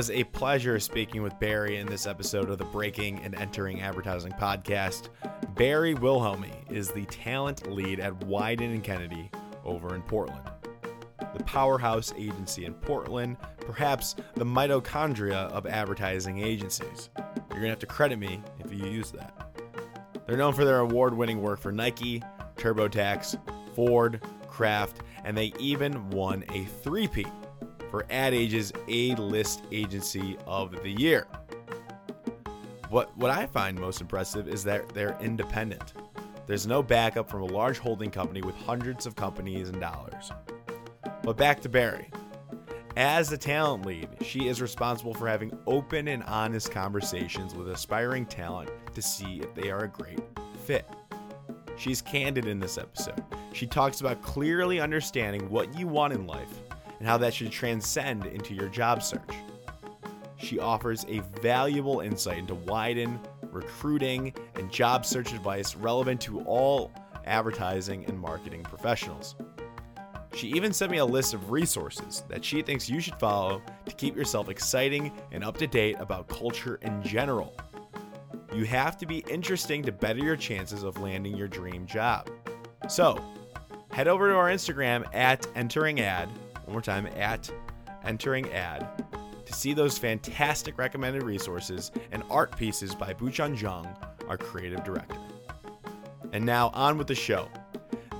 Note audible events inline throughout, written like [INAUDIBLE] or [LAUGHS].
was a pleasure speaking with Barrie in this episode of the Breaking and Entering Advertising podcast. Barrie Wilhelmi is the talent lead at Wieden and Kennedy over in Portland. The powerhouse agency in Portland, perhaps the mitochondria of advertising agencies. You're going to have to credit me if you use that. They're known for their award winning work for Nike, TurboTax, Ford, Kraft, and they even won a three-peat for Ad Age's A List Agency of the Year. What, what I find most impressive is that they're independent. There's no backup from a large holding company with hundreds of companies and dollars. But back to Barrie. As the talent lead, she is responsible for having open and honest conversations with aspiring talent to see if they are a great fit. She's candid in this episode. She talks about clearly understanding what you want in life and how that should transcend into your job search. She offers a valuable insight into Wieden, recruiting, and job search advice relevant to all advertising and marketing professionals. She even sent me a list of resources that she thinks you should follow to keep yourself exciting and up to date about culture in general. You have to be interesting to better your chances of landing your dream job. So, head over to our Instagram at entering ad one more time, at entering ad to see those fantastic recommended resources and art pieces by Buchan Jung, our creative director. And now on with the show.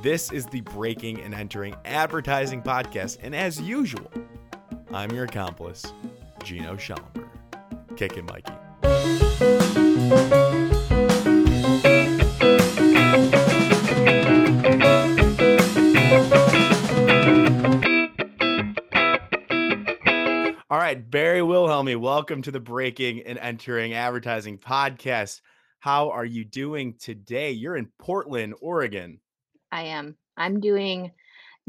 This is the Breaking and Entering Advertising Podcast, and as usual, I'm your accomplice, Gino Schellenberg. Kick it, Mikey. Barrie welcome to the Breaking and Entering Advertising podcast. How are you doing today? You're in Portland, Oregon. I am. I'm doing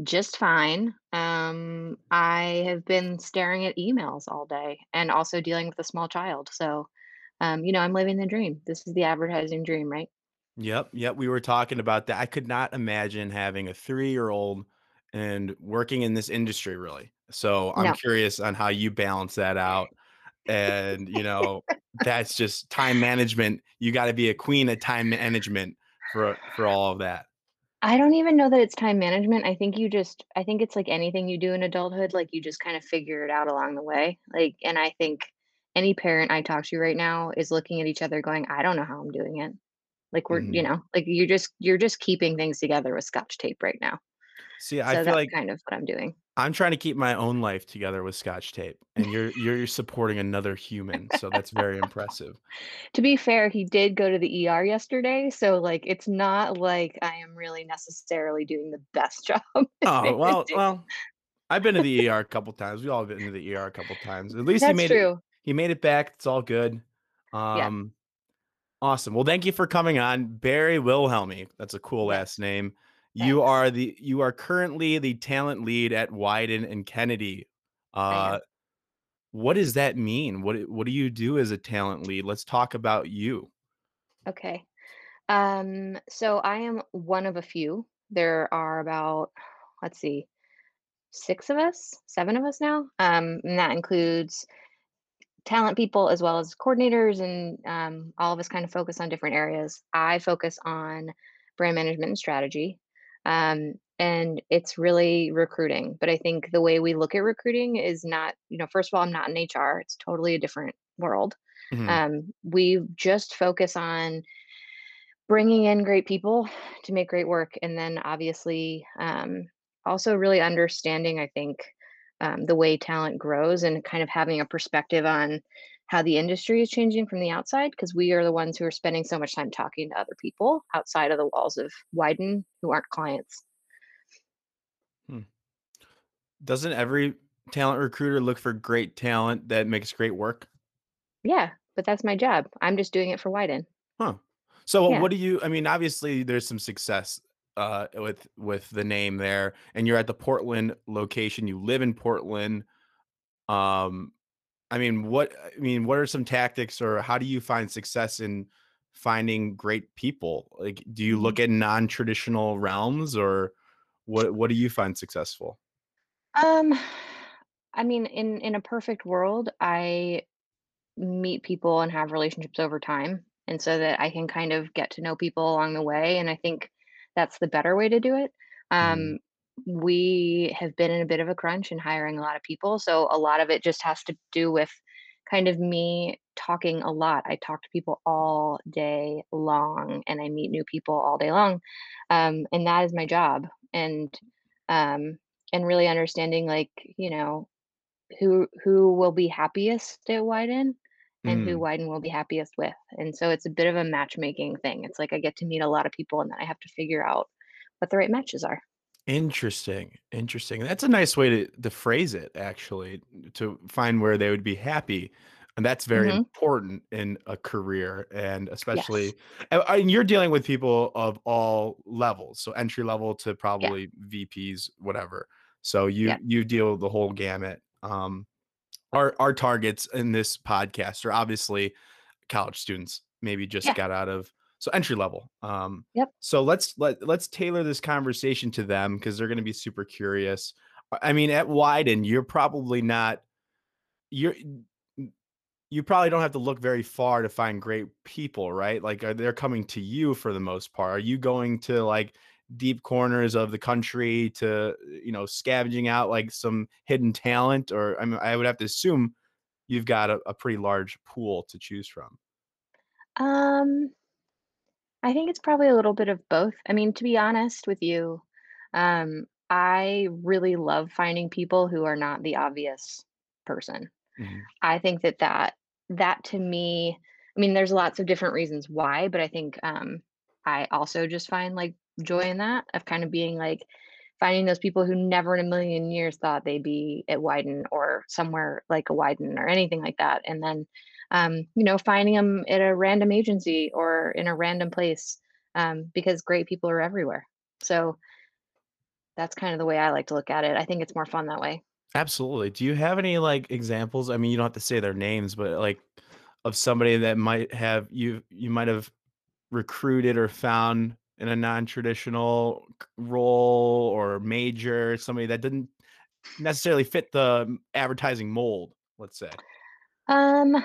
just fine. Um, I have been staring at emails all day and also dealing with a small child. So, um, you know, I'm living the dream. This is the advertising dream, right? Yep, yep. We were talking about that. I could not imagine having a three year old and working in this industry, really. So I'm No. curious on how you balance that out. And, you know, [LAUGHS] that's just time management. You got to be a queen at time management for for all of that. I don't even know that it's time management. I think you just I think it's like anything you do in adulthood, like you just kind of figure it out along the way. Like, and I think any parent I talk to right now is looking at each other going, I don't know how I'm doing it. Like we're, you Mhm. know, like you're just you're just keeping things together with scotch tape right now. See, I So feel that's like kind of what I'm doing. I'm trying to keep my own life together with scotch tape, and you're you're supporting another human. So that's very impressive. To be fair, he did go to the ER yesterday, so, like, it's not like I am really necessarily doing the best [LAUGHS] job Oh, well, well, I've been to the ER a couple times. We all have been to the ER a couple times. At least he That's made it he made it back. It's all good. Yeah, Um, awesome. Well, thank you for coming on. Barrie Wilhelmi. That's a cool last name. You are the you are currently the talent lead at Wieden and Kennedy. Uh, what does that mean? What what do you do as a talent lead? Let's talk about you. Okay. Um, so I am one of a few. There are about, let's see, 6 of us, 7 of us now, um, and that includes talent people as well as coordinators and, um, all of us kind of focus on different areas. I focus on brand management and strategy, um, and it's really recruiting, but I think the way we look at recruiting is not you know, first of all, I'm not in HR, it's totally a different world. Mhm. Um, we just focus on bringing in great people to make great work and then obviously um, also really understanding i think um, the way talent grows and kind of having a perspective on how the industry is changing from the outside because we are the ones who are spending so much time talking to other people outside of the walls of wieden who aren't clients Hmm. Doesn't every talent recruiter look for great talent that makes great work? yeah but that's my job i'm just doing it for wieden Huh. So yeah what do you I mean, obviously there's some success uh with with the name there and you're at the Portland location. You live in Portland. Um I mean, what I mean, what are some tactics or how do you find success in finding great people? Like do you look at non-traditional realms or what what do you find successful? um I mean, in in a perfect world, I meet people and have relationships over time, and so that I can kind of get to know people along the way, and I think that's the better way to do it. Mhm. Um, we have been in a bit of a crunch in hiring a lot of people, so a lot of it just has to do with kind of me talking a lot. I talk to people all day long, and I meet new people all day long, um, and that is my job. And um, and really understanding, like you know, who who will be happiest at Wieden and who Mm. Wieden will be happiest with. And so it's a bit of a matchmaking thing. It's like I get to meet a lot of people and then I have to figure out what the right matches are. Interesting, interesting. That's a nice way to to phrase it, actually, to find where they would be happy, and that's very Mhm. important in a career, and especially and and you're dealing with people of all levels, so entry level to Yeah. probably VPs, whatever. So you Yeah. you deal with the whole gamut. Um, our our targets in this podcast are obviously college students, maybe just Yeah. got out of so entry level. Um, Yep. so let's let let's tailor this conversation to them because they're going to be super curious. I mean, at Wieden, you're probably not you're you probably don't have to look very far to find great people, right? Like, are they're coming to you for the most part? Are you going to like deep corners of the country to you know scavenging out like some hidden talent? Or I mean, I would have to assume you've got a, a pretty large pool to choose from. Um, I think it's probably a little bit of both. I mean, to be honest with you, um, I really love finding people who are not the obvious person. Mhm. I think that that that to me I mean, there's lots of different reasons why, but I think, um, I also just find, like, joy in that, of kind of being, like, finding those people who never in a million years thought they'd be at Wieden or somewhere like a Wieden or anything like that, and then, um, you know, finding them at a random agency or in a random place, um, because great people are everywhere. So, that's kind of the way I like to look at it. I think it's more fun that way. Absolutely. Do you have any, like, examples? I mean, you don't have to say their names, but, like, of somebody that might have you you might have recruited or found in a non-traditional role or major, somebody that didn't necessarily fit the advertising mold, let's say? Um,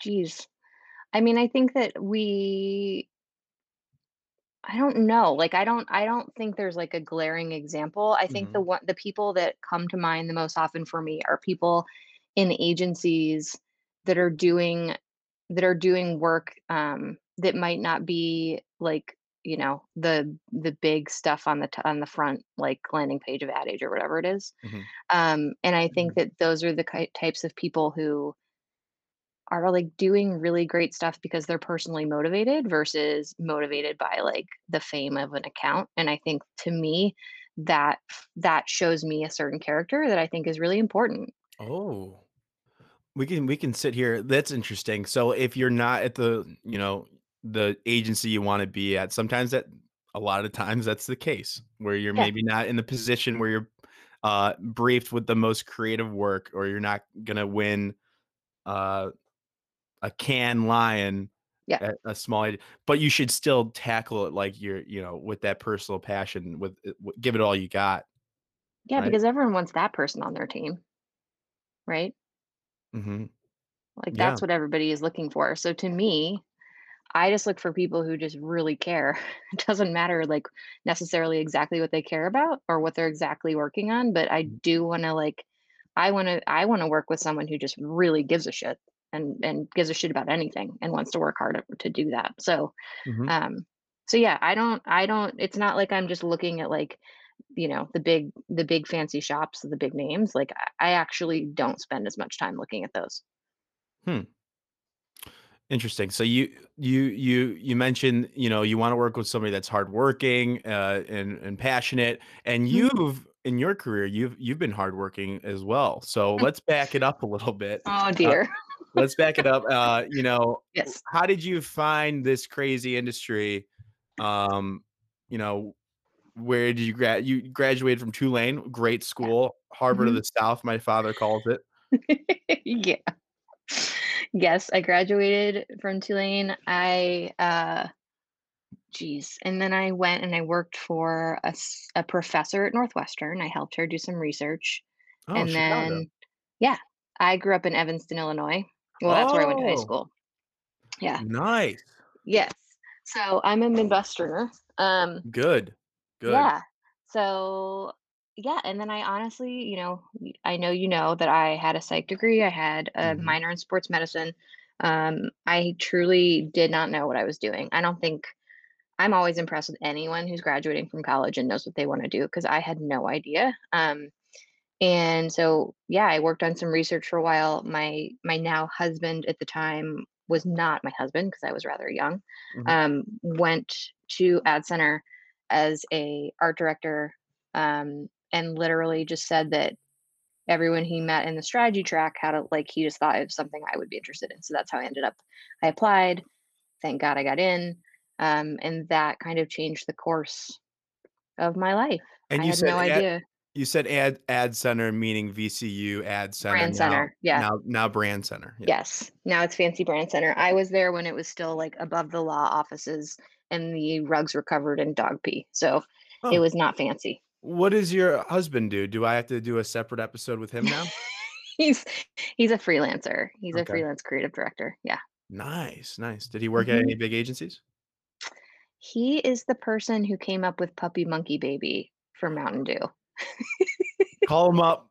geez. I mean, I think that we I don't know, like, I don't I don't think there's, like, a glaring example. I think the Mhm, one the people that come to mind the most often for me are people in agencies that are doing that are doing work, um, that might not be, like, you know, the the big stuff on the t on the front, like, landing page of Ad Age or whatever it is. mhm, Um, and I think mhm. that those are the ki types of people who are like doing really great stuff because they're personally motivated versus motivated by like the fame of an account. And I think to me, that that shows me a certain character that I think is really important. Oh. We can we can sit here that's interesting. So if you're not at the, you know, the agency you wanna be at, sometimes that a lot of times that's the case, where you're Yeah, maybe not in the position where you're, uh, briefed with the most creative work, or you're not gonna win, uh, a Cannes Lion yeah, at a small but you should still tackle it like you're, you know, with that personal passion, with it give it all you got, yeah, right? because everyone wants that person on their team, right? mm-hmm. Like Yeah. that's what everybody is looking for. So to me, I just look for people who just really care. [LAUGHS] It doesn't matter like necessarily exactly what they care about or what they're exactly working on, but I do want to like I want to I want to work with someone who just really gives a shit and and gives a shit about anything and wants to work hard to do that. So, Mhm. um so yeah, I don't I don't it's not like I'm just looking at like, you know, the big the big fancy shops, the big names. Like I, actually don't spend as much time looking at those. Hmm. Interesting. So you you you you mentioned, you know, you want to work with somebody that's hardworking uh, and and passionate, and Mhm. you've in your career you've you've been hardworking as well. So [LAUGHS] let's back it up a little bit. Oh Uh, dear. Let's back it up. Uh, you know, [LAUGHS] Yes. how did you find this crazy industry? Um, you know, where did you grad? You graduated from Tulane, great school, Harvard of Mhm. the South. My father calls it. [LAUGHS] Yeah. Yes, I graduated from Tulane. I, uh geez, and then I went and I worked for a, a professor at Northwestern. I helped her do some research, Oh, And Chicago. then, yeah, I grew up in Evanston, Illinois. Well, that's where I went to high Oh, school. Yeah. nice. Yes. So I'm a Midwesterner. Um, Good. Good. yeah. So yeah, and then I honestly, you know, y- I know you know that I had a psych degree. I had a Mhm. minor in sports medicine. Um, I truly did not know what I was doing. I don't think I'm always impressed with anyone who's graduating from college and knows what they want to do because I had no idea. Um, and so yeah, I worked on some research for a while. My my now husband at the time was not my husband because I was rather young. Mhm. Um, went to Ad Center as a art director um, and literally just said that everyone he met in the strategy track had a like he just thought it was something I would be interested in. So that's how I ended up. I applied. Thank God I got in. Um, and that kind of changed the course of my life. And I you had said no idea. You said ad ad center meaning VCU ad center Brand now Center. Yeah. now now brand center. Yeah. Yes. Now it's Fancy Brand Center. I was there when it was still like above the law offices and the rugs were covered in dog pee. So it Oh, was not fancy. what does your husband do? Do I have to do a separate episode with him now? [LAUGHS] he's he's a freelancer. He's a freelance creative director. Yeah. Nice, nice. Did he work at hmm any big agencies? He is the person who came up with Puppy Monkey Baby for Mountain Dew. [LAUGHS] Call him up.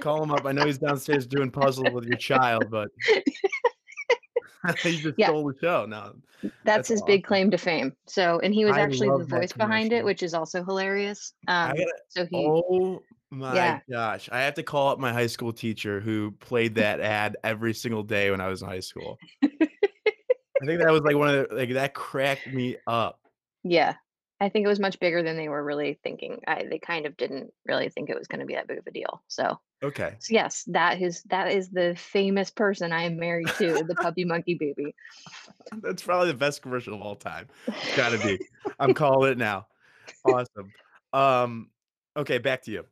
Call him up. I know he's downstairs doing puzzles with your child, but [LAUGHS] he just Yeah, stole the show. No, that's that's his big claim to fame. So, and he was I actually the voice behind it, which is also hilarious. Um, gotta so he, oh my yeah, gosh. I have to call up my high school teacher who played that ad every single day when I was in high school. [LAUGHS] I think that was like one of the like that cracked me up. yeah. I think it was much bigger than they were really thinking. I, they kind of didn't really think it was going to be that big of a deal. So, Okay. so yes, that is that is the famous person I am married to, the Puppy Monkey Baby. [LAUGHS] That's probably the best commercial of all time. Gotta be. I'm [LAUGHS] calling it now. Awesome. Um, okay, back to you.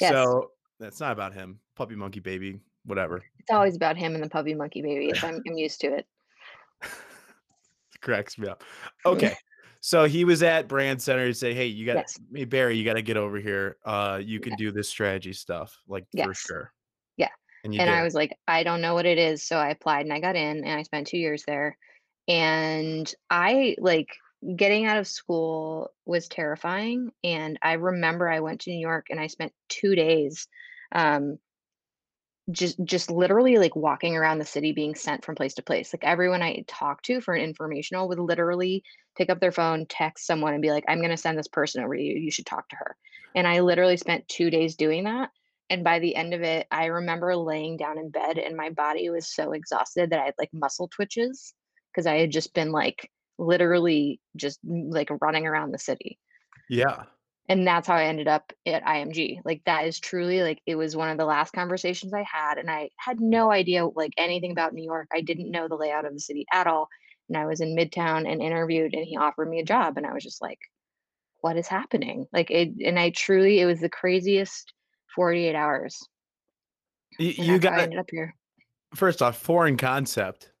Yes, So that's not about him. Puppy monkey baby, whatever. it's always about him and the Puppy Monkey Baby. [LAUGHS] I'm, I'm used to it. Cracks me up. Okay. So he was at Brand Center. He said, Hey, you got Yes, hey Barrie, you gotta get over here. Uh, you can yeah, do this strategy stuff, like for sure. yeah. And And I was like, I don't know what it is. So I applied and I got in and I spent two years there. And I like getting out of school was terrifying. And I remember I went to New York and I spent two days um, just just literally like walking around the city being sent from place to place. Like everyone I talked to for an informational would literally pick up their phone, text someone and be like, I'm gonna send this person over to you. You should talk to her. And I literally spent two days doing that. And by the end of it, I remember laying down in bed and my body was so exhausted that I had like muscle twitches because I had just been like literally just mm, like running around the city Yeah. And that's how I ended up at IMG. Like that is truly like it was one of the last conversations I had and I had no idea like anything about New York. I didn't know the layout of the city at all. And I was in Midtown and interviewed and he offered me a job and I was just like what is happening? Like it and I truly it was the craziest 48 hours You, you got ended up here. first off, foreign concept.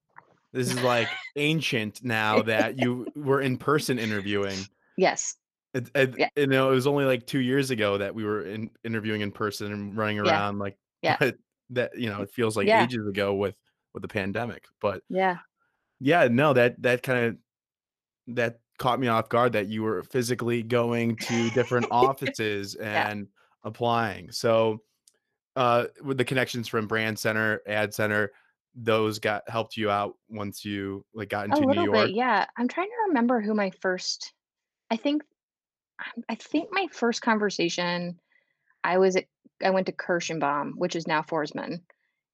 This is like [LAUGHS] ancient now that you were in person interviewing. yes. It, it, Yeah. you know, it was only like two years ago that we were in, interviewing in person and running Yeah. around like Yeah. that you know it feels like Yeah. ages ago with with the pandemic. But Yeah. yeah, no, that that kind of that caught me off guard that you were physically going to different [LAUGHS] offices and applying. So uh with the connections from Brand Center, Ad Center, those got helped you out once you like got into New little bit. York. Yeah. I'm trying to remember who my first I think I think my first conversation I was at I went to Kirshenbaum, which is now Forsman,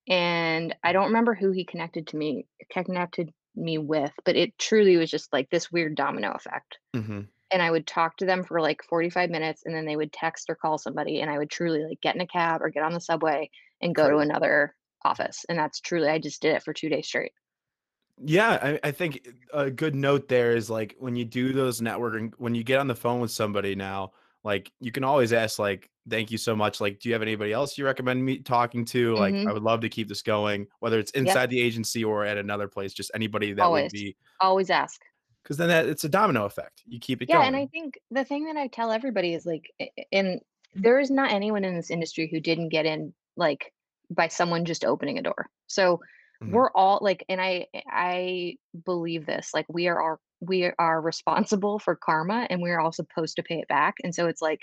and I don't remember who he connected to me connected me with, but it truly was just like this weird domino effect. hmm And I would talk to them for like 45 minutes, and then they would text or call somebody, and I would truly like get in a cab or get on the subway and go to another office. And that's truly I just did it for two days straight. Yeah, I, I think a good note there is like when you do those networking, when you get on the phone with somebody now, like you can always ask, like, thank you so much. Like, do you have anybody else you recommend me talking to? Like, hmm I would love to keep this going, whether it's Yep. inside the agency or at another place, just anybody that would be, Always ask. because then that, it's a domino effect. You keep it going. Yeah, and I think the thing that I tell everybody is like, and there is not anyone in this industry who didn't get in like by someone just opening a door. So Mhm. we're all like and I I believe this, like we are our we are responsible for karma and we're all supposed to pay it back. And so it's like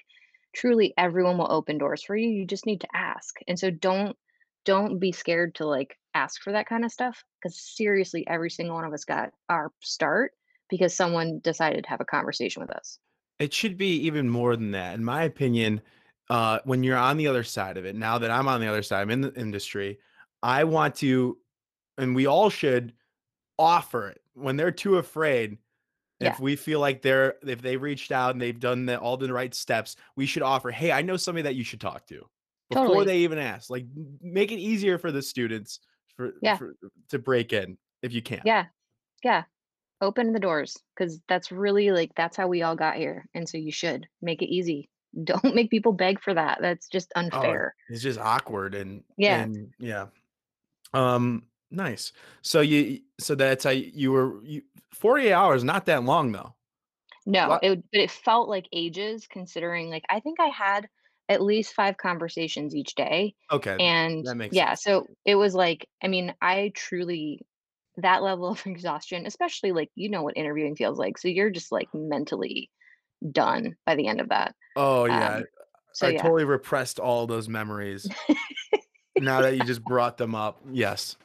truly everyone will open doors for you. You just need to ask. And so don't don't be scared to like ask for that kind of stuff because seriously every single one of us got our start because someone decided to have a conversation with us. It should be even more than that, in my opinion. Uh, when you're on the other side of it, now that I'm on the other side, I'm in the industry. I want to, and we all should offer it when they're too afraid. Yeah, If we feel like they're, if they reached out and they've done the, all the right steps, we should offer, hey, I know somebody that you should talk to before totally. they even ask. Like, make it easier for the students for, Yeah, for to break in if you can. yeah, yeah. Open the doors because that's really like that's how we all got here. And so you should make it easy. [LAUGHS] Don't make people beg for that. That's just Oh, unfair. it's just awkward and Yeah. and yeah. Um, nice. So you so that's how you were you 48 hours, not that long though. No, What? it but it felt like ages considering, like, I think I had at least 5 conversations each day, Okay, and that makes yeah, sense. so it was like I mean, I truly that level of [LAUGHS] exhaustion, especially, like, you know what interviewing feels like, so you're just, like, mentally done by the end of that, Oh yeah, um, so I yeah. totally repressed all those memories. [LAUGHS] Now that you just brought them up, yes.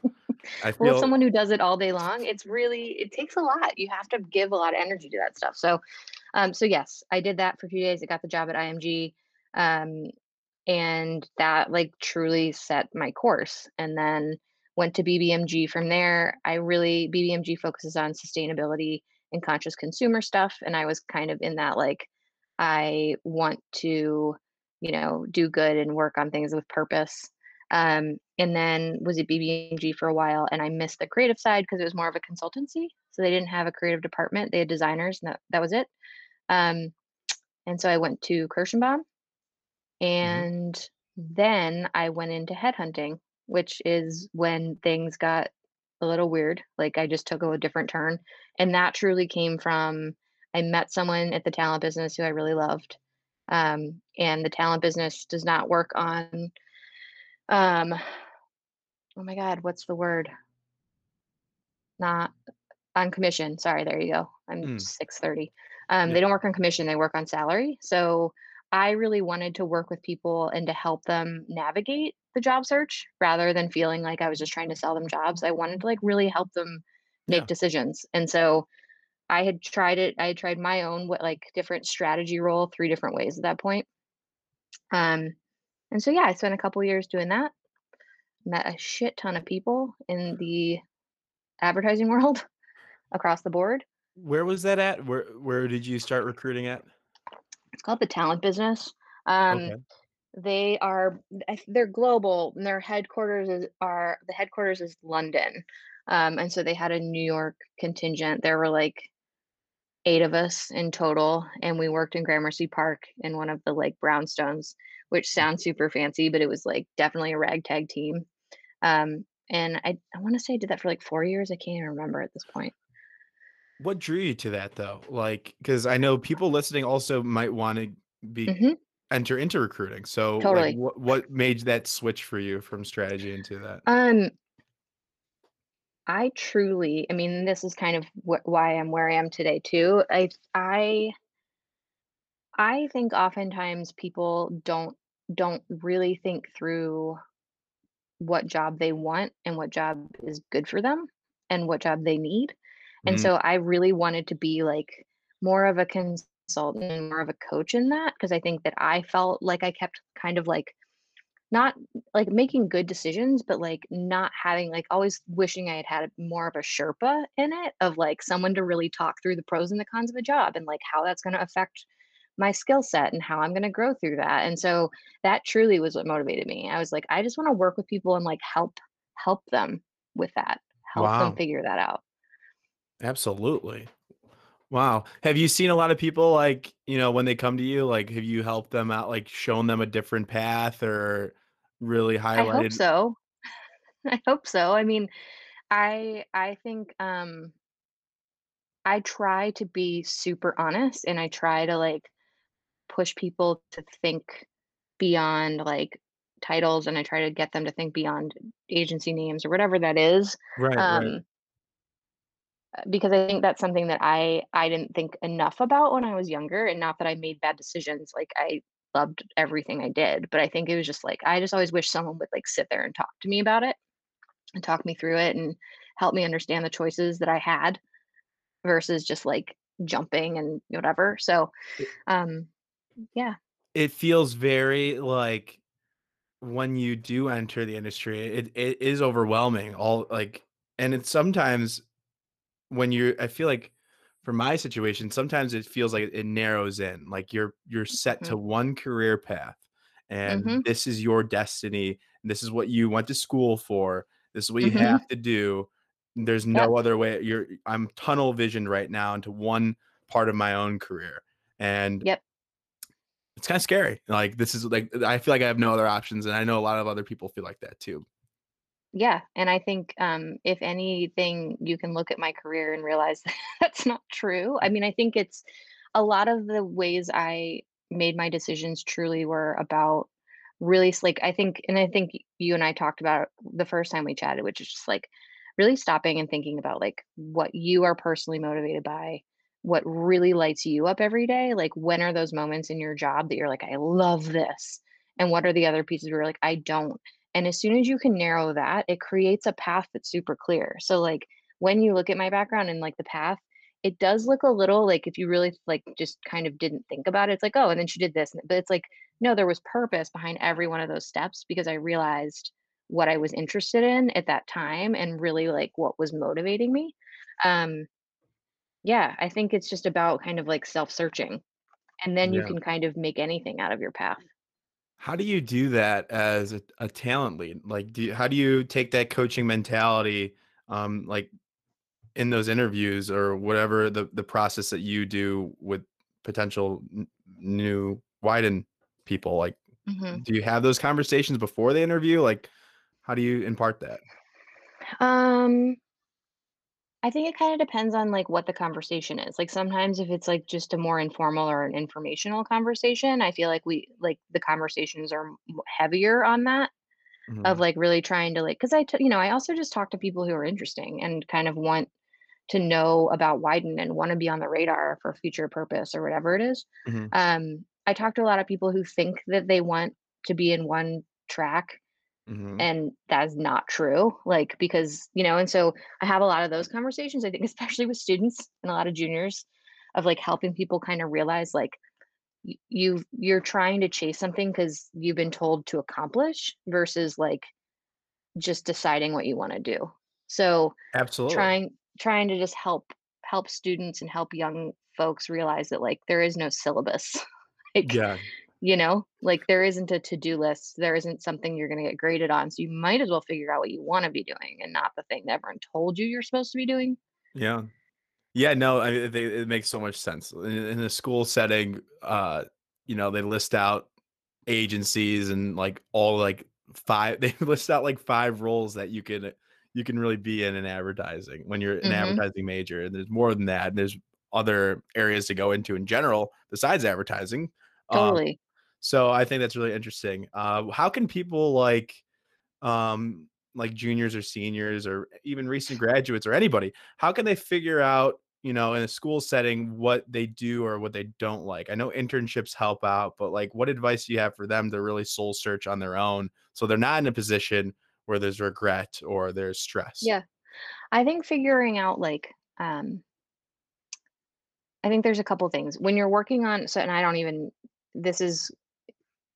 I Well, someone who does it all day long, it's really it takes a lot, you have to give a lot of energy to that stuff, so, um, so yes, I did that for a few days, I got the job at IMG, um, and that like truly set my course. And then went to bbmg from there. I really bbmg focuses on sustainability and conscious consumer stuff and i was kind of in that like i want to you know do good and work on things with purpose. Um, and then was at bbmg for a while and i missed the creative side because it was more of a consultancy so they didn't have a creative department they had designers and that, that was it um, and so i went to kirshenbaum Mhm. and then I went into headhunting, which is when things got a little weird. Like I just took a different turn. And that truly came from I met someone at the talent business who I really loved. Um, and the talent business does not work on um oh my god, what's the word? Not on commission. Sorry, there you go. I'm Mm, 6:30. Um, yeah, they don't work on commission, they work on salary. So I really wanted to work with people and to help them navigate the job search rather than feeling like I was just trying to sell them jobs. I wanted to like really help them make yeah. decisions. And so I had tried it. I had tried my own what like different strategy role three different ways at that point. Um, and so yeah, I spent a couple years doing that. Met a shit ton of people in the advertising [LAUGHS] world across the board Where was that at? Where where did you start recruiting at? It's called the talent business. Um, Okay. they are they're global. And their headquarters is are the headquarters is London, um, and so they had a New York contingent. There were like eight of us in total, and we worked in Gramercy Park in one of the like brownstones, which sounds super fancy, but it was like definitely a ragtag team. Um, and I I want to say I did that for like four years. I can't even remember at this point. What drew you to that though? Like, because I know people listening also might want to be hmm enter into recruiting. So, like, totally. what what made that switch for you from strategy into that? Um, I truly I mean, this is kind of wh why I'm where I am today too. I I I think oftentimes people don't don't really think through what job they want and what job is good for them and what job they need. And Mm, so I really wanted to be like more of a consultant and more of a coach in that because I think that I felt like I kept kind of like not like making good decisions, but like not having like always wishing I had had more of a Sherpa in it of like someone to really talk through the pros and the cons of a job and like how that's going to affect my skill set and how I'm going to grow through that. And so that truly was what motivated me. I was like, I just want to work with people and like help help them with that, help them figure that out. absolutely. Wow. Have you seen a lot of people like, you know, when they come to you, like, have you helped them out, like shown them a different path or really highlighted? I hope so. [LAUGHS] I hope so. I mean, I I think um I try to be super honest and I try to like push people to think beyond like titles and I try to get them to think beyond agency names or whatever that is. Right, right. Um, uh, because I think that's something that I I didn't think enough about when I was younger, and not that I made bad decisions. Like I loved everything I did, but I think it was just like I just always wish someone would like sit there and talk to me about it and talk me through it and help me understand the choices that I had versus just like jumping and whatever. So, um, yeah. it feels very like when you do enter the industry, it it is overwhelming. All like and it's sometimes when you're I feel like for my situation, sometimes it feels like it narrows in. Like you're you're set to Mhm. one career path and Mhm. this is your destiny. This is what you went to school for. This is what you Mhm. have to do. There's no other way. You're I'm tunnel visioned right now into one part of my own career. And Yep. It's kinda scary. Like this is like I feel like I have no other options and I know a lot of other people feel like that too. Yeah, and I think, um, if anything, you can look at my career and realize [LAUGHS] that's not true. I mean, I think it's a lot of the ways I made my decisions truly were about really like, I think and I think you and I talked about the first time we chatted, which is just, like, really stopping and thinking about, like, what you are personally motivated by, what really lights you up every day, like, when are those moments in your job that you're like, "I love this," and what are the other pieces where you're like, "I don't." And as soon as you can narrow that, it creates a path that's super clear. So, like, when you look at my background and, like, the path, it does look a little like if you really, like, just kind of didn't think about it, it's like, "Oh, and then she did this," but it's like, no, there was purpose behind every one of those steps because I realized what I was interested in at that time and really, like, what was motivating me. Um, yeah, I think it's just about kind of, like, self-searching, and then you Yeah. can kind of make anything out of your path. How do you do that as a, a talent lead? Like, do you, how do you take that coaching mentality, um, like in those interviews or whatever the the process that you do with potential n- new wieden people? Like, Mhm. do you have those conversations before the interview? Like, how do you impart that? Um I think it kinda depends on, like, what the conversation is. Like, sometimes if it's, like, just a more informal or an informational conversation, I feel like we like, the conversations are m heavier on that, of, Mhm, like, really trying to, like, because I t you know, I also just talk to people who are interesting and kind of want to know about Wieden and wanna be on the radar for future purpose or whatever it is. mhm, Um, I talk to a lot of people who think that they want to be in one track mhm. and that's not true, like, because you know and so I have a lot of those conversations, I think, [LAUGHS] especially with students and a lot of juniors, of, like, helping people kinda realize, like, you you're trying to chase something because you've been told to accomplish versus, like, just deciding what you wanna do. So, Absolutely. trying trying to just help help students and help young folks realize that, like, there is no syllabus. [LAUGHS] Like, Yeah. You know, like there isn't a to-do list. There isn't something you're going to get graded on. So you might as well figure out what you want to be doing and not the thing that everyone told you you're supposed to be doing. Yeah. Yeah, no, I it it makes so much sense. In in a school setting, uh, you know, they list out agencies and, like, all, like, 5 [LAUGHS] they list out, like, 5 roles that you can you can really be in in advertising when you're an Mhm. advertising major, and there's more than that, and there's other areas to go into in general besides advertising. Um, Totally. So I think that's really interesting. Uh, how can people, like um, like juniors or seniors or even recent graduates or anybody, how can they figure out, you know, in a school setting what they do or what they don't like? I know internships help out, but like what advice do you have for them to really soul search on their own so they're not in a position where there's regret or there's stress? Yeah. I think figuring out like um I think there's a couple things. When you're working on so and I don't even this is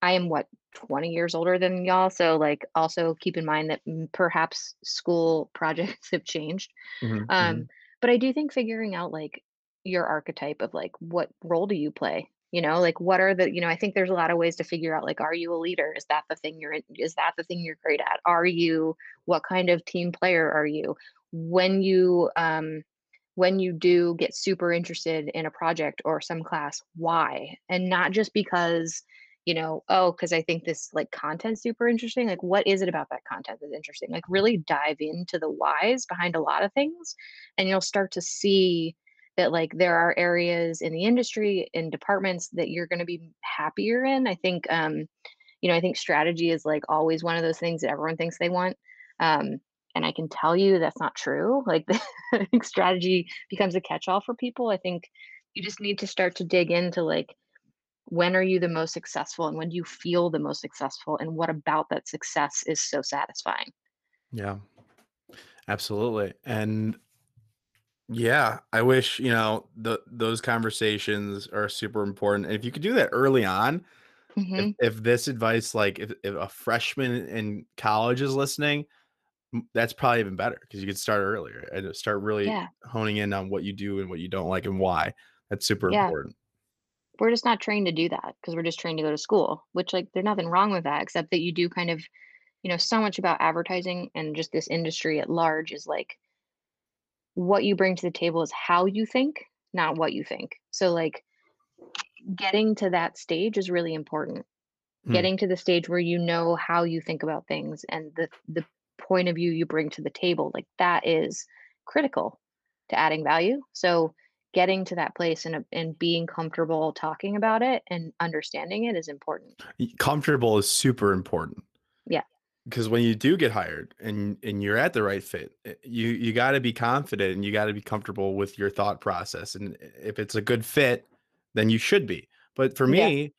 I am what 20 years older than y'all, so like also keep in mind that mm, perhaps school [LAUGHS] projects have changed. Mhm, Um, mhm, but I do think figuring out like your archetype of like what role do you play? You know, like what are the, you know, I think there's a lot of ways to figure out like, are you a leader? Is that the thing you're in? Is that the thing you're great at? Are you, what kind of team player are you? When you, um, when you do get super interested in a project or some class, why? And not just because, you know, oh, because I think this like content's super interesting. Like, what is it about that content that's interesting? Like, really dive into the whys behind a lot of things, and you'll start to see that like there are areas in the industry in departments that you're going to be happier in. I think um, you know, I think strategy is like always one of those things that everyone thinks they want. Um, and I can tell you that's not true. Like [LAUGHS] I think strategy becomes a catch-all for people. I think you just need to start to dig into like when are you the most successful and when do you feel the most successful and what about that success is so satisfying. Yeah, absolutely. And yeah, I wish, you know, the those conversations are super important. And if you could do that early on, if hmm if this advice, like if, if a freshman in college is listening, that's probably even better because you could start earlier and start really Yeah. honing in on what you do and what you don't like and why. That's super Yeah. important. We're just not trained to do that because we're just trained to go to school, which like there's nothing wrong with that except that you do kind of, you know, so much about advertising and just this industry at large is like what you bring to the table is how you think, not what you think. So like getting to that stage is really important. Hmm. Getting to the stage where you know how you think about things and the the point of view you bring to the table, like that is critical to adding value. So getting to that place and, and being comfortable talking about it and understanding it is important. Comfortable is super important. Yeah. because when you do get hired and and you're at the right fit eh, you you got to be confident and you got to be comfortable with your thought process and if it's a good fit then you should be but for Yeah. me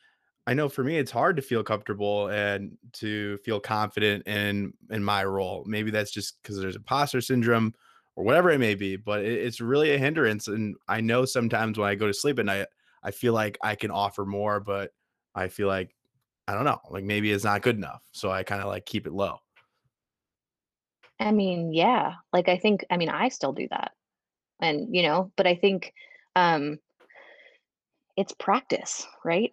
i know for me it's hard to feel comfortable and to feel confident in in my role maybe that's just because there's imposter syndrome or whatever it may be but it, it's really a hindrance and i know sometimes when i go to sleep at night i feel like i can offer more but i feel like I don't know, like maybe it's not good enough. So I kind of like keep it low. I mean, yeah. Like I think I mean I still do that. And you know, but I think um it's practice, right?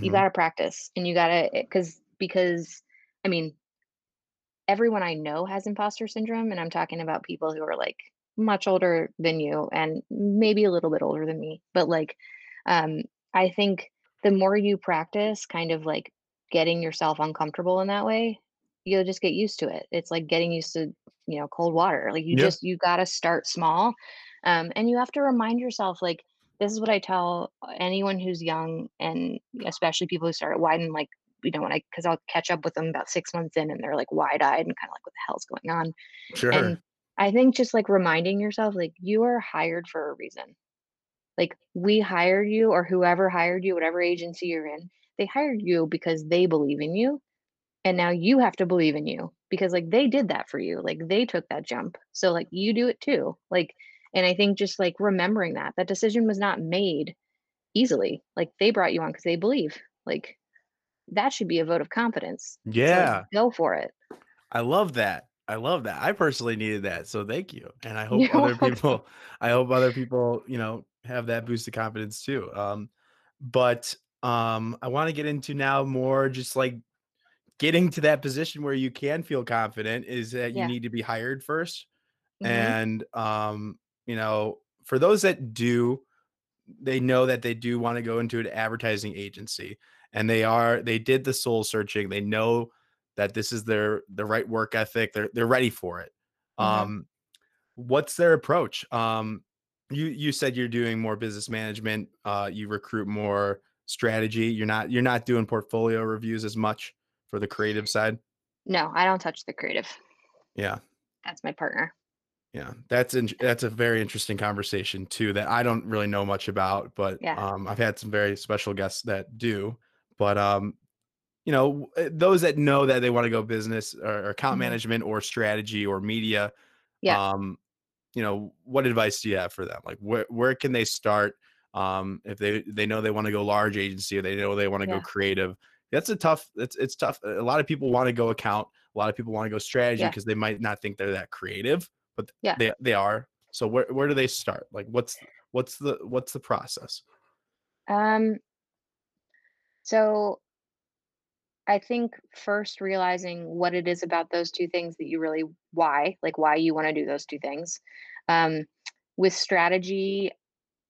You hmm got to practice and you got to cuz because I mean, everyone I know has imposter syndrome and I'm talking about people who are like much older than you and maybe a little bit older than me. But like um I think the more you practice kind of like getting yourself uncomfortable in that way, you'll just get used to it. It's like getting used to, you know, cold water. Like you Yeah. just you got to start small. Um and you have to remind yourself like this is what I tell anyone who's young and especially people who start at Wieden like you know, when I because I'll catch up with them about 6 months in and they're, like, wide-eyed and kinda like, "What the hell's going on?" Sure. And I think just, like, reminding yourself, like, you are hired for a reason. Like, we hired you or whoever hired you, whatever agency you're in, they hired you because they believe in you, and now you have to believe in you because, like, they did that for you. Like, they took that jump. So, like, you do it too. Like and I think just, like, remembering that, that decision was not made easily. Like, they brought you on because they believe. Like, that should be a vote of confidence. So, Yeah. go for it. I love that. I love that. I personally needed that. So thank you. And I [LAUGHS] hope You're other welcome. people I hope other people, you know, have that boost of confidence too. Um but um I want to get into now more just like getting to that position where you can feel confident is that you need to be hired first. Mhm. And um you know, for those that do they know that they do want to go into an advertising agency and they are they did the soul searching they know that this is their the right work ethic they're they're ready for it Mhm. um what's their approach um you you said you're doing more business management uh you recruit more strategy you're not you're not doing portfolio reviews as much for the creative side No, I don't touch the creative. yeah That's my partner. Yeah, that's in that's a very interesting conversation too that I don't really know much about, but Yeah. um, I've had some very special guests that do. But um, you know, uh, those that know that they want to go business or, or account Mhm. management or strategy or media, Yeah. um, you know, what advice do you have for them? Like, where where can they start um, if they they know they want to go large agency or they know they want to go creative? That's a tough. It's it's tough. A lot of people want to go account. A lot of people want to go strategy Yeah. because they might not think they're that creative, but Yeah. they they are. So where where do they start? Like, what's what's the what's the process? Um, so I think first realizing what it is about those 2 things that you really why, like why you wanna do those 2 things. Um, with strategy,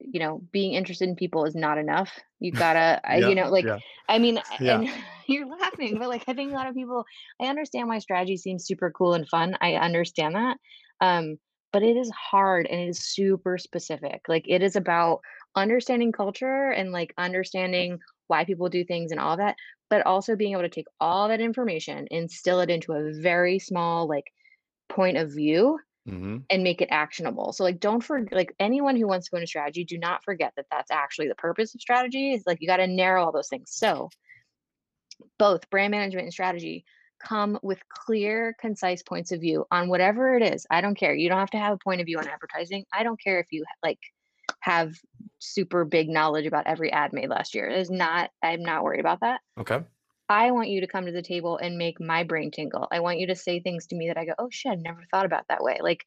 you know, being interested in people is not enough. You [LAUGHS] gotta, I, you know, like, yeah, I mean, [LAUGHS] yeah, and [LAUGHS] you're laughing, but like, I think a lot of people, I understand why strategy seems super cool and fun. I understand that. Um, but it is hard and it is super specific. Like, it is about understanding culture and like understanding why people do things and all that, but also being able to take all that information, instill it into a very small like point of view hmm and make it actionable. So like don't forget like anyone who wants to go into strategy, do not forget that that's actually the purpose of strategy. Is like you got to narrow all those things. So both brand management and strategy come with clear, concise points of view on whatever it is. I don't care. You don't have to have a point of view on advertising. I don't care if you like have super big knowledge about every ad made last year. It is not I'm not worried about that. Okay. I want you to come to the table and make my brain tingle. I want you to say things to me that I go, "Oh shit, I've never thought about that way." Like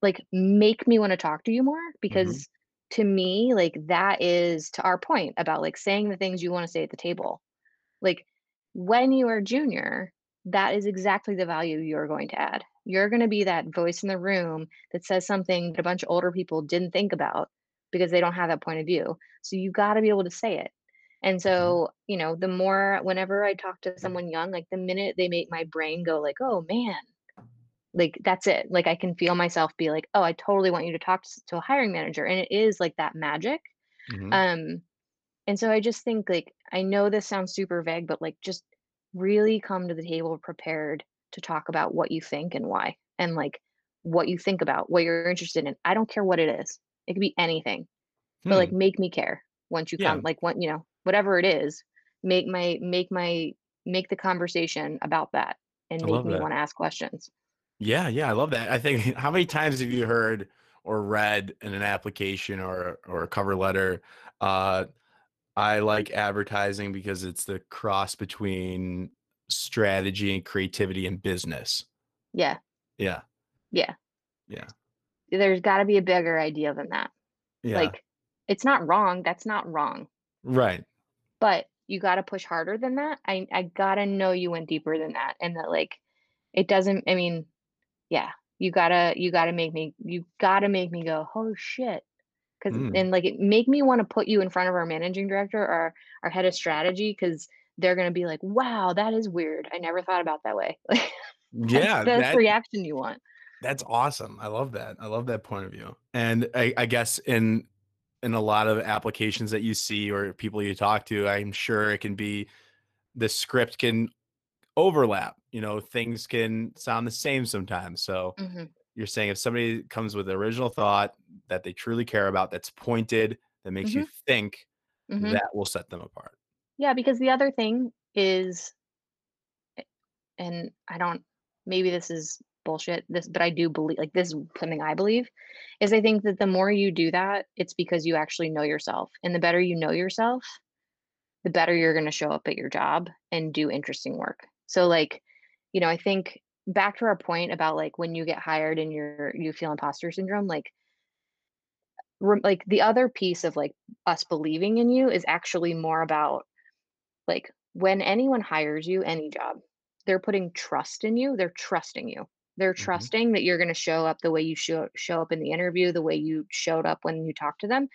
like make me want to talk to you more because mm-hmm. to me, like that is to our point about like saying the things you want to say at the table. Like when you are junior, that is exactly the value you're going to add. You're going to be that voice in the room that says something that a bunch of older people didn't think about because they don't have that point of view. So you got to be able to say it. And hmm so, you know, the more whenever I talk to someone young, like the minute they make my brain go like, "Oh man," like that's it. Like I can feel myself be like, "Oh, I totally want you to talk to, to a hiring manager." And it is like that magic. hmm Um and so I just think like I know this sounds super vague, but like just really come to the table prepared to talk about what you think and why and like what you think about, what you're interested in. I don't care what it is. It could be anything. But like Hmm. make me care once you Yeah, come like what, you know, whatever it is, make my make my make the conversation about that and I make me want to ask questions. Yeah, yeah, I love that. I think [LAUGHS] how many times have you heard or read in an application or or a cover letter, uh, I like advertising because it's the cross between strategy and creativity and business. Yeah. Yeah, Yeah. yeah, There's got to be a bigger idea than that. yeah. Like it's not wrong. That's not wrong Right. But you gotta push harder than that. I I gotta know you went deeper than that and that, like, it doesn't I mean, yeah, you gotta you gotta make me you gotta make me go, "Oh, shit," 'cause Mm. and, like, it make me wanna put you in front of our managing director or our head of strategy cuz they're gonna be like, "Wow, that is weird. I never thought about that way." [LAUGHS] Like, that's Yeah, the reaction you want. That's awesome. I love that. I love that point of view. And I I guess in in a lot of applications that you see or people you talk to, I'm sure it can be the script can overlap. You know, things can sound the same sometimes. So Mhm, you're saying if somebody comes with original thought that they truly care about, that's pointed, that makes you mhm, think, mhm. that will set them apart. Yeah, because the other thing is and I don't maybe this is bullshit, this but I do believe like this is something I believe is I think that the more you do that, it's because you actually know yourself. And the better you know yourself, the better you're going to show up at your job and do interesting work. So like, you know, I think back to our point about like when you get hired and you're you feel imposter syndrome, like rem- like the other piece of like us believing in you is actually more about like, when anyone hires you, any job, they're putting trust in you, they're trusting you. They're Mhm, trusting that you're gonna show up the way you show show up in the interview, the way you showed up when you talked to them.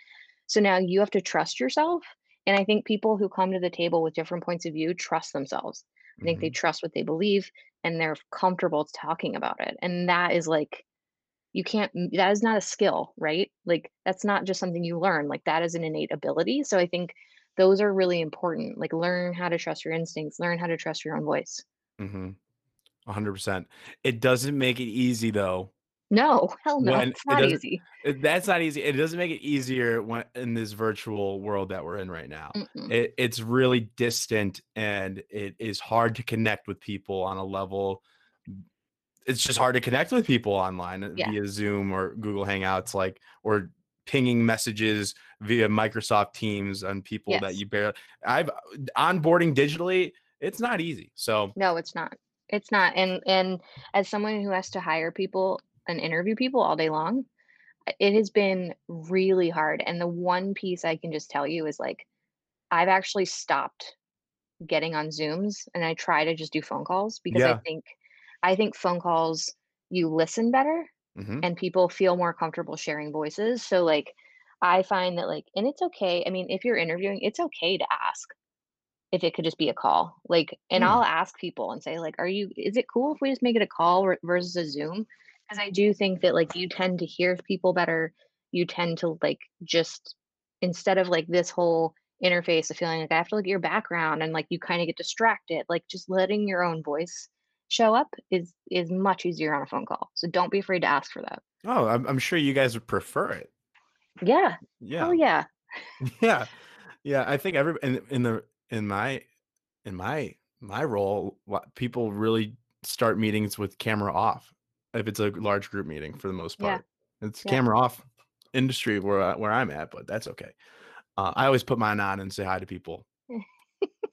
So now you have to trust yourself, and I think people who come to the table with different points of view trust themselves. I think they mhm. trust what they believe, and they're comfortable talking about it, and that is, like you can't that is not a skill, right? Like, that's not just something you learn, like, that is an innate ability, so I think those are really important, like, learn how to trust your instincts, learn how to trust your own voice. Mhm. 100%. It doesn't make it easy though No, hell no, when it's not doesn't easy. it that's not easy. It doesn't make it easier when in this virtual world that we're in right now. It it's really distant and it is hard to connect with people on a level it's just hard to connect with people online uh, Yeah, via Zoom or Google Hangouts, like or pinging messages via Microsoft Teams on people that you barely. I've onboarding digitally. It's not easy. So No, it's not. It's not, and and as someone who has to hire people and interview people all day long, it has been really hard, and the one piece I can just tell you is, like, I've actually stopped getting on Zooms, and I try to just do phone calls because I think I think phone calls, you listen better hmm and people feel more comfortable sharing voices. So like I find that like and it's okay. I mean, if you're interviewing, it's okay to ask if it could just be a call. Like and Hmm. I'll ask people and say like, "Are you is it cool if we just make it a call ver- versus a Zoom?" Because I do think that like you tend to hear people better. You tend to like just instead of like this whole interface of feeling like I have to look at your background and like you kind of get distracted. Like just letting your own voice show up is is much easier on a phone call. So don't be afraid to ask for that. Oh, I'm, I'm sure you guys would prefer it. Yeah. Yeah. Oh yeah. [LAUGHS] Yeah. Yeah. I think every in, in the in my in my my role, people really start meetings with camera off if it's a large group meeting for the most Yeah. part. It's Yeah. camera off industry where where I'm at, but that's okay. Uh, I always put mine on and say hi to people,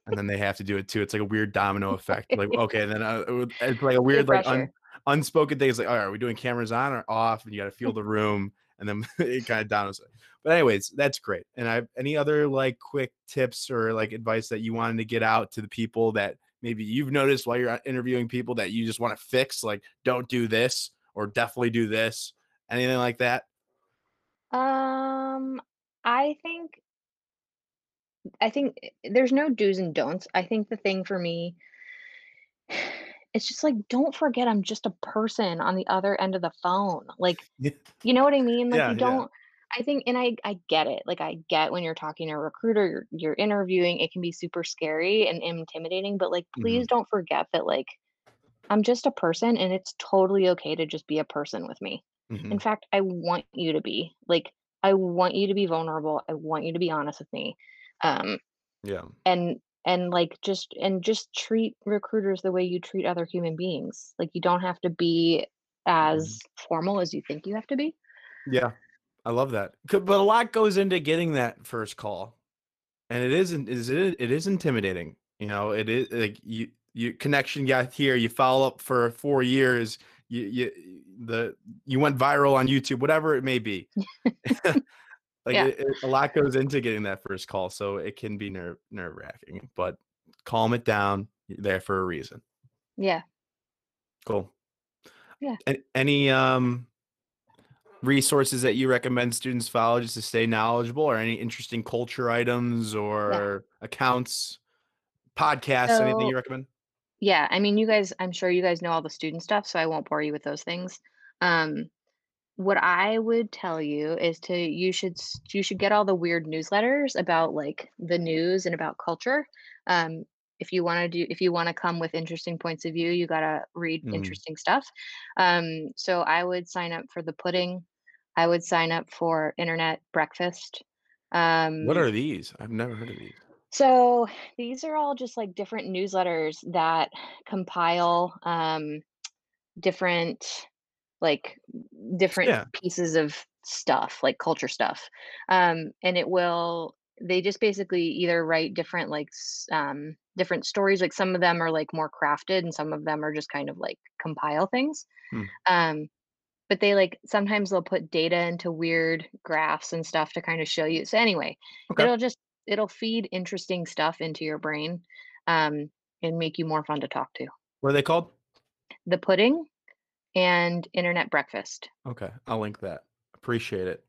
and then they have to do it too. It's like a weird domino [LAUGHS] effect. Like okay, then uh, it's like a weird like un, unspoken thing. It's like all right, are we doing cameras on or off? And you got to feel the room, and then [LAUGHS] it kind of it. But anyways, that's great. And I any other like quick tips or like advice that you wanted to get out to the people that maybe you've noticed while you're uh, interviewing people that you just want to fix, like don't do this or definitely do this, anything like that? Um, I think I think there's no do's and don'ts. I think the thing for me, it's just like don't forget I'm just a person on the other end of the phone. Like, [LAUGHS] Yeah, you know what I mean? Like yeah, you don't I think and I I get it. Like I get when you're talking to a recruiter, you're you're interviewing, it can be super scary and intimidating, but like please don't forget that like I'm just a person and it's totally okay to just be a person with me. Mhm. In fact, I want you to be. Like, I want you to be vulnerable. I want you to be honest with me. Um, Yeah. and and like just and just treat recruiters the way you treat other human beings. Like you don't have to be Mhm. as formal as you think you have to be. Yeah. I love that. But a lot goes into getting that first call. And it isn't is it it is intimidating. You know, it is like you you connection got here, you follow up for 4 years, you you the you went viral on YouTube, whatever it may be. [LAUGHS] [LAUGHS] like Yeah. it, it- a lot goes into getting that first call, so it can be nerve nerve wracking. But calm it down. You're there for a reason. Yeah. Cool. Yeah. A- Any um resources that you recommend students follow just to stay knowledgeable or any interesting culture items or accounts, podcasts, anything you recommend? Yeah, I mean, you guys, I'm sure you guys know all the student stuff, so I won't bore you with those things. Um, what I would tell you is to you should you should get all the weird newsletters about like the news and about culture. Um, if you want to do if you want to come with interesting points of view, you gotta read Mhm. interesting stuff. Um, so I would sign up for the pudding. I would sign up for internet breakfast. Um, What are these? I've never heard of these. so these are all just like different newsletters that compile um, different like different Yeah. pieces of stuff, like culture stuff. Um, and it will they just basically either write different like um, different stories. Like some of them are like more crafted, and some of them are just kind of like compile things. Hmm. Um, but they like sometimes they'll put data into weird graphs and stuff to kind of show you. So anyway, Okay. it'll just it'll feed interesting stuff into your brain um, and make you more fun to talk to. What are they called? The pudding and internet breakfast. Okay. I'll link that. Appreciate it.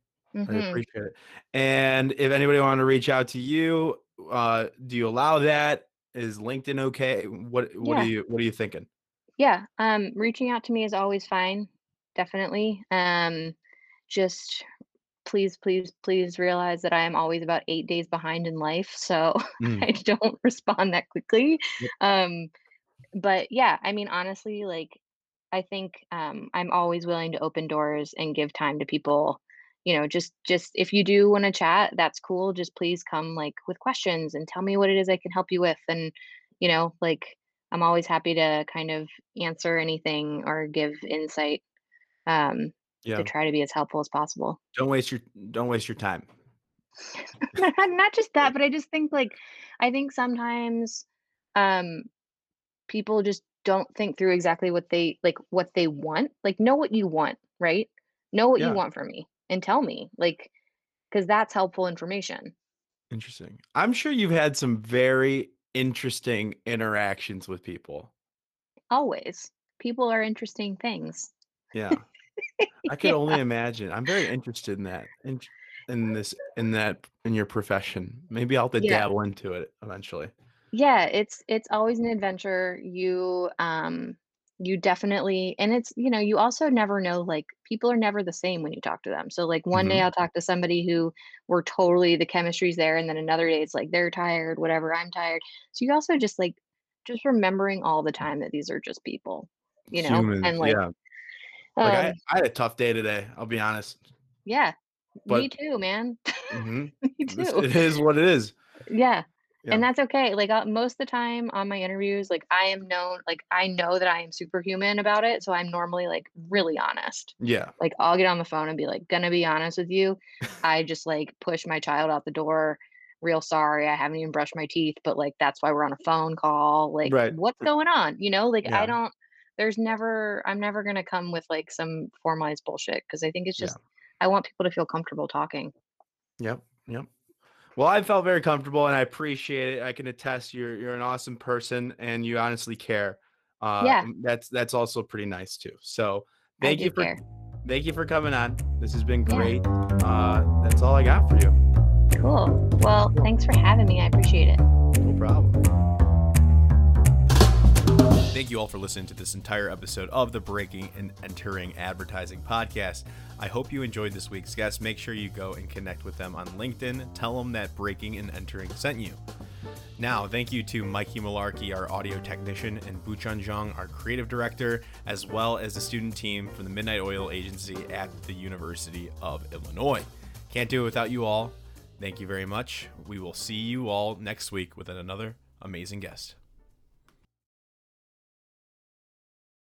I hmm appreciate it. And if anybody wanted to reach out to you, uh, do you allow that? Is LinkedIn okay? What what are you what are you thinking? yeah. Um, reaching out to me is always fine. Definitely. Um, just please, please, please realize that I am always about eight days behind in life, so [LAUGHS] Mm, I don't respond that quickly. yep. Um, but yeah, I mean, honestly, like I think um, I'm always willing to open doors and give time to people. You know, just just if you do want to chat, that's cool. Just please come like with questions and tell me what it is I can help you with. And you know, like I'm always happy to kind of answer anything or give insight um, yeah. to try to be as helpful as possible. Don't waste your don't waste your time. not [LAUGHS] not just that, [LAUGHS] but I just think like I think sometimes um people just don't think through exactly what they like what they want. Like know what you want, right? Know what you want from me and tell me. Like cuz that's helpful information. Interesting. I'm sure you've had some very interesting interactions with people. Always. People are interesting things. Yeah. I [LAUGHS] could yeah. only imagine. I'm very interested in that. In, in this in that in your profession. Maybe I'll have to Yeah. dabble into it eventually. Yeah, it's it's always an adventure. You um you definitely and it's you know, you also never know, like, people are never the same when you talk to them. So, like, one day Mhm. I'll talk to somebody who we're totally the chemistry's there, and then another day it's like they're tired, whatever, I'm tired. So you also just, like just remembering all the time that these are just people, you know? And, like, yeah. Like, I um I had a tough day today, I'll be honest. Yeah. Me too, man. Mhm. [LAUGHS] Me too. it is what it is. Yeah, Yeah. and that's okay. Like, uh, most the time on my interviews, like, I am known like, I know that I am superhuman about it, so I'm normally, like, really honest. Yeah. Like, I'll get on the phone and be like, "Gonna be honest with you, I just, like, pushed my child out the door. Real sorry, I haven't even brushed my teeth, but, like, that's why we're on a phone call. Like, Right. what's going on?" You know? Like, I don't there's never I'm never gonna come with, like, some formalized bullshit because I think it's Yeah. just I want people to feel comfortable talking. Yep, yep. Well, I felt very comfortable, and I appreciate it. I can attest you're you're an awesome person, and you honestly care. Uh, Yeah. that's that's also pretty nice too. So, thank you for care. thank you for coming on. This has been Yeah. great. Uh, that's all I got for you. Cool. Well, thanks for having me. I appreciate it. No problem. Thank you all for listening to this entire episode of the Breaking and Entering Advertising podcast. I hope you enjoyed this week's guest. Make sure you go and connect with them on LinkedIn. Tell them that Breaking and Entering sent you. Now, thank you to Mikey Malarkey, our audio technician, and Buchun Zhang, our creative director, as well as the student team from the Midnight Oil Agency at the University of Illinois. Can't do it without you all. Thank you very much. We will see you all next week with another amazing guest.